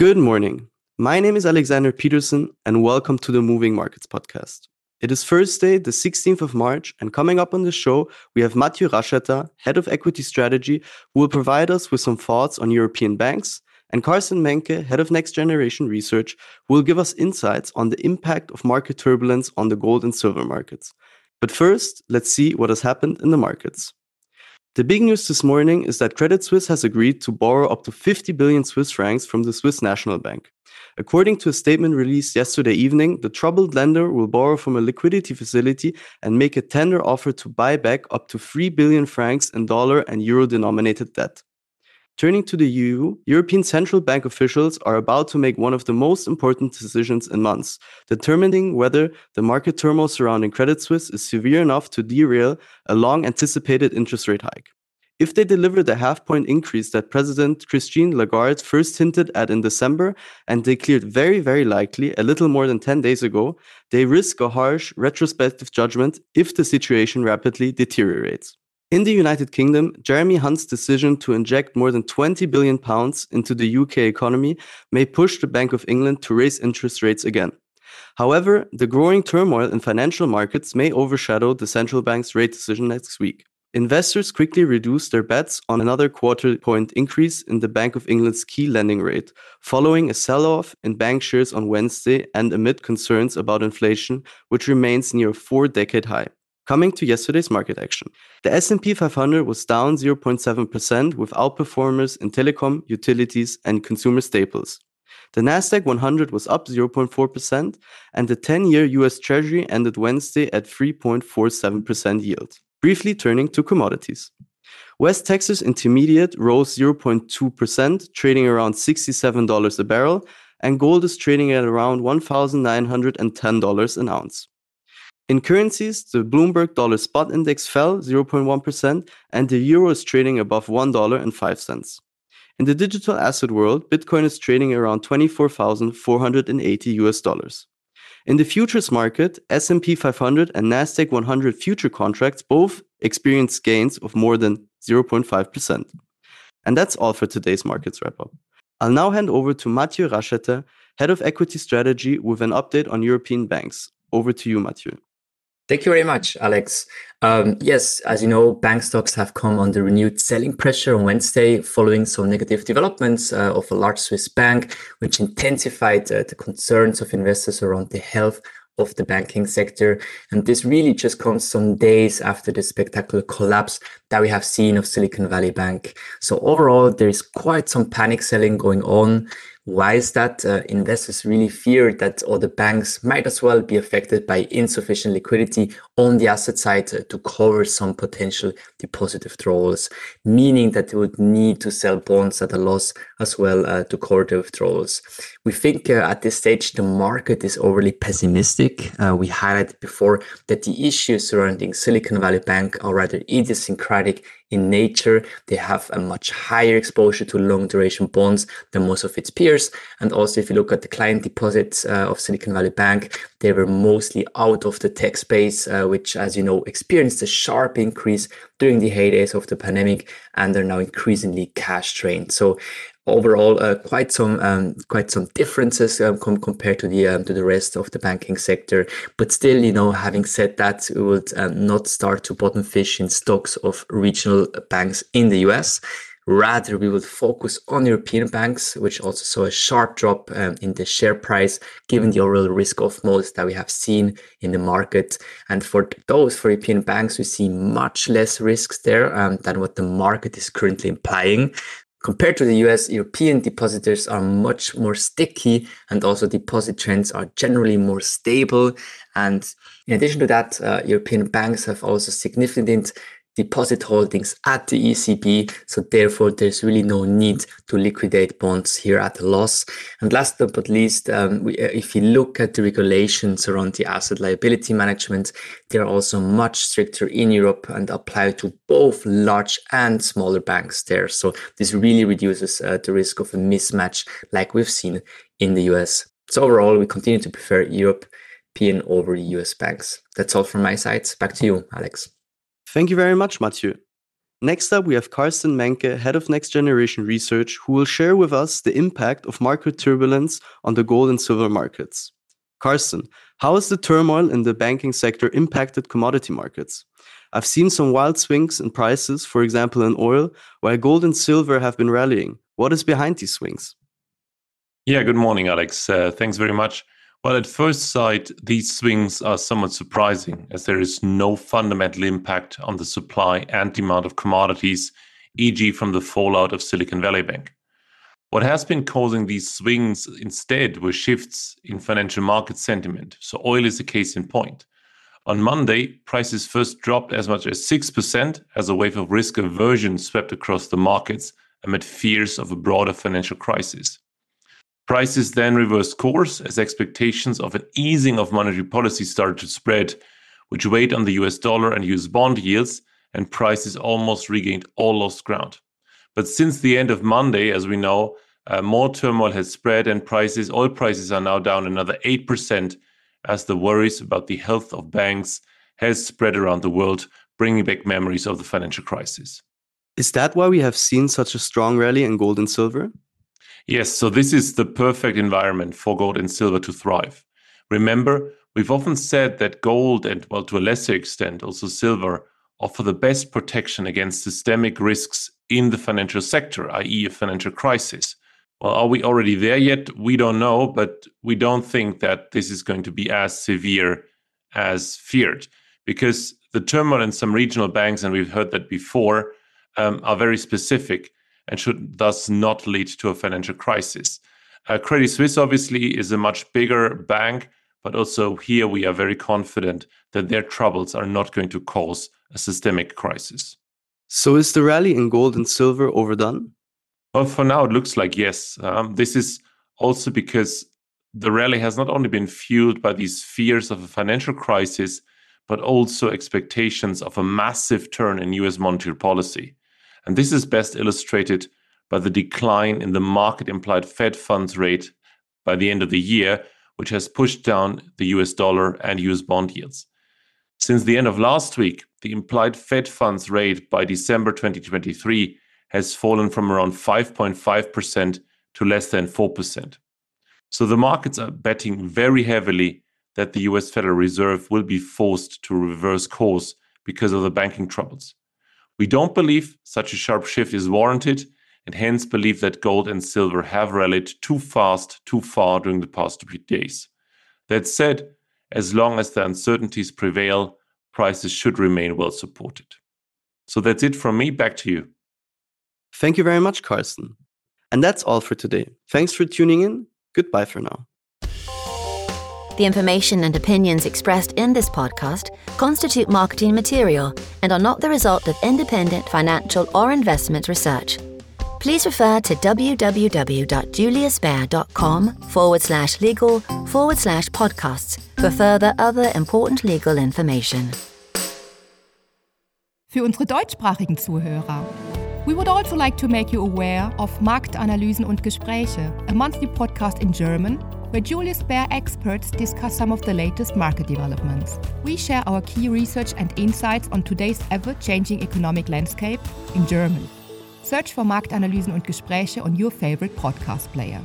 Good morning. My name is Alexander Petersen, and welcome to the Moving Markets podcast. It is Thursday, the 16th of March, and coming up on the show, we have Mathieu Racheter, Head of Equity Strategy, who will provide us with some thoughts on European banks, and Carsten Menke, Head of Next Generation Research, who will give us insights on the impact of market turbulence on the gold and silver markets. But first, let's see what has happened in the markets. The big news this morning is that Credit Suisse has agreed to borrow up to 50 billion Swiss francs from the Swiss National Bank. According to a statement released yesterday evening, the troubled lender will borrow from a liquidity facility and make a tender offer to buy back up to 3 billion francs in dollar and euro denominated debt. Turning to the EU, European Central Bank officials are about to make one of the most important decisions in months, determining whether the market turmoil surrounding Credit Suisse is severe enough to derail a long anticipated interest rate hike. If they deliver the half point increase that President Christine Lagarde first hinted at in December and declared very, very likely a little more than 10 days ago, they risk a harsh retrospective judgment if the situation rapidly deteriorates. In the United Kingdom, Jeremy Hunt's decision to inject more than 20 billion pounds into the UK economy may push the Bank of England to raise interest rates again. However, the growing turmoil in financial markets may overshadow the central bank's rate decision next week. Investors quickly reduced their bets on another quarter point increase in the Bank of England's key lending rate, following a sell off in bank shares on Wednesday and amid concerns about inflation, which remains near a four decade high. Coming to yesterday's market action. The S&P 500 was down 0.7% with outperformers in telecom, utilities, and consumer staples. The Nasdaq 100 was up 0.4% and the 10-year US Treasury ended Wednesday at 3.47% yield. Briefly turning to commodities. West Texas Intermediate rose 0.2%, trading around $67 a barrel, and gold is trading at around $1,910 an ounce. In currencies, the Bloomberg dollar spot index fell 0.1% and the euro is trading above $1.05. In the digital asset world, Bitcoin is trading around 24,480 US dollars. In the futures market, S&P 500 and Nasdaq 100 future contracts both experienced gains of more than 0.5%. And that's all for today's markets wrap up. I'll now hand over to Mathieu Racheter, Head of Equity Strategy, with an update on European banks. Over to you, Mathieu. Thank you very much, Alex. Um, yes, as you know, bank stocks have come under renewed selling pressure on Wednesday following some negative developments uh, of a large Swiss bank, which intensified uh, the concerns of investors around the health of the banking sector. And this really just comes some days after the spectacular collapse that we have seen of Silicon Valley Bank. So overall, there is quite some panic selling going on. Why is that? Uh, investors really fear that other banks might as well be affected by insufficient liquidity on the asset side uh, to cover some potential deposit withdrawals, meaning that they would need to sell bonds at a loss as well uh, to cover the withdrawals. We think uh, at this stage the market is overly pessimistic. Uh, we highlighted before that the issues surrounding Silicon Valley Bank are rather idiosyncratic in nature. They have a much higher exposure to long duration bonds than most of its peers. And also, if you look at the client deposits uh, of Silicon Valley Bank, they were mostly out of the tech space, uh, which, as you know, experienced a sharp increase during the heydays of the pandemic and are now increasingly cash drained. So overall uh, quite some um, quite some differences um, com- compared to the um, to the rest of the banking sector but still you know having said that we would um, not start to bottom fish in stocks of regional banks in the US Rather, we would focus on European banks, which also saw a sharp drop um, in the share price, given the overall risk of models that we have seen in the market. And for those, for European banks, we see much less risks there um, than what the market is currently implying. Compared to the US, European depositors are much more sticky and also deposit trends are generally more stable. And in addition to that, uh, European banks have also significant deposit holdings at the ECB. So therefore, there's really no need to liquidate bonds here at a loss. And last but not least, um, we, uh, if you look at the regulations around the asset liability management, they're also much stricter in Europe and apply to both large and smaller banks there. So this really reduces uh, the risk of a mismatch like we've seen in the US. So overall, we continue to prefer Europe. European over US banks. That's all from my side. Back to you, Alex. Thank you very much, Mathieu. Next up, we have Carsten Menke, Head of Next Generation Research, who will share with us the impact of market turbulence on the gold and silver markets. Carsten, how has the turmoil in the banking sector impacted commodity markets? I've seen some wild swings in prices, for example, in oil, while gold and silver have been rallying. What is behind these swings? Yeah, good morning, Alex. Uh, thanks very much. Well, at first sight, these swings are somewhat surprising as there is no fundamental impact on the supply and demand of commodities, e.g., from the fallout of Silicon Valley Bank. What has been causing these swings instead were shifts in financial market sentiment. So, oil is a case in point. On Monday, prices first dropped as much as 6% as a wave of risk aversion swept across the markets amid fears of a broader financial crisis. Prices then reversed course as expectations of an easing of monetary policy started to spread, which weighed on the US dollar and US bond yields, and prices almost regained all lost ground. But since the end of Monday, as we know, uh, more turmoil has spread, and prices, oil prices, are now down another 8% as the worries about the health of banks has spread around the world, bringing back memories of the financial crisis. Is that why we have seen such a strong rally in gold and silver? Yes, so this is the perfect environment for gold and silver to thrive. Remember, we've often said that gold and, well, to a lesser extent, also silver, offer the best protection against systemic risks in the financial sector, i.e., a financial crisis. Well, are we already there yet? We don't know, but we don't think that this is going to be as severe as feared because the turmoil in some regional banks, and we've heard that before, um, are very specific and should thus not lead to a financial crisis. Uh, Credit Suisse obviously is a much bigger bank, but also here we are very confident that their troubles are not going to cause a systemic crisis. So is the rally in gold and silver overdone? Well, for now, it looks like yes. Um, this is also because the rally has not only been fueled by these fears of a financial crisis, but also expectations of a massive turn in US monetary policy. And this is best illustrated by the decline in the market implied Fed funds rate by the end of the year, which has pushed down the US dollar and US bond yields. Since the end of last week, the implied Fed funds rate by December 2023 has fallen from around 5.5% to less than 4%. So the markets are betting very heavily that the US Federal Reserve will be forced to reverse course because of the banking troubles. We don't believe such a sharp shift is warranted and hence believe that gold and silver have rallied too fast, too far during the past few days. That said, as long as the uncertainties prevail, prices should remain well supported. So that's it from me. Back to you. Thank you very much, Carsten. And that's all for today. Thanks for tuning in. Goodbye for now. The information and opinions expressed in this podcast constitute marketing material and are not the result of independent financial or investment research. Please refer to www.juliusbaer.com forward slash legal forward slash podcasts for further other important legal information. Für unsere deutschsprachigen Zuhörer. We would also like to make you aware of Marktanalysen und Gespräche, a monthly podcast in German where Julius Baer experts discuss some of the latest market developments. We share our key research and insights on today's ever changing economic landscape in German. Search for Marktanalysen und Gespräche on your favorite podcast player.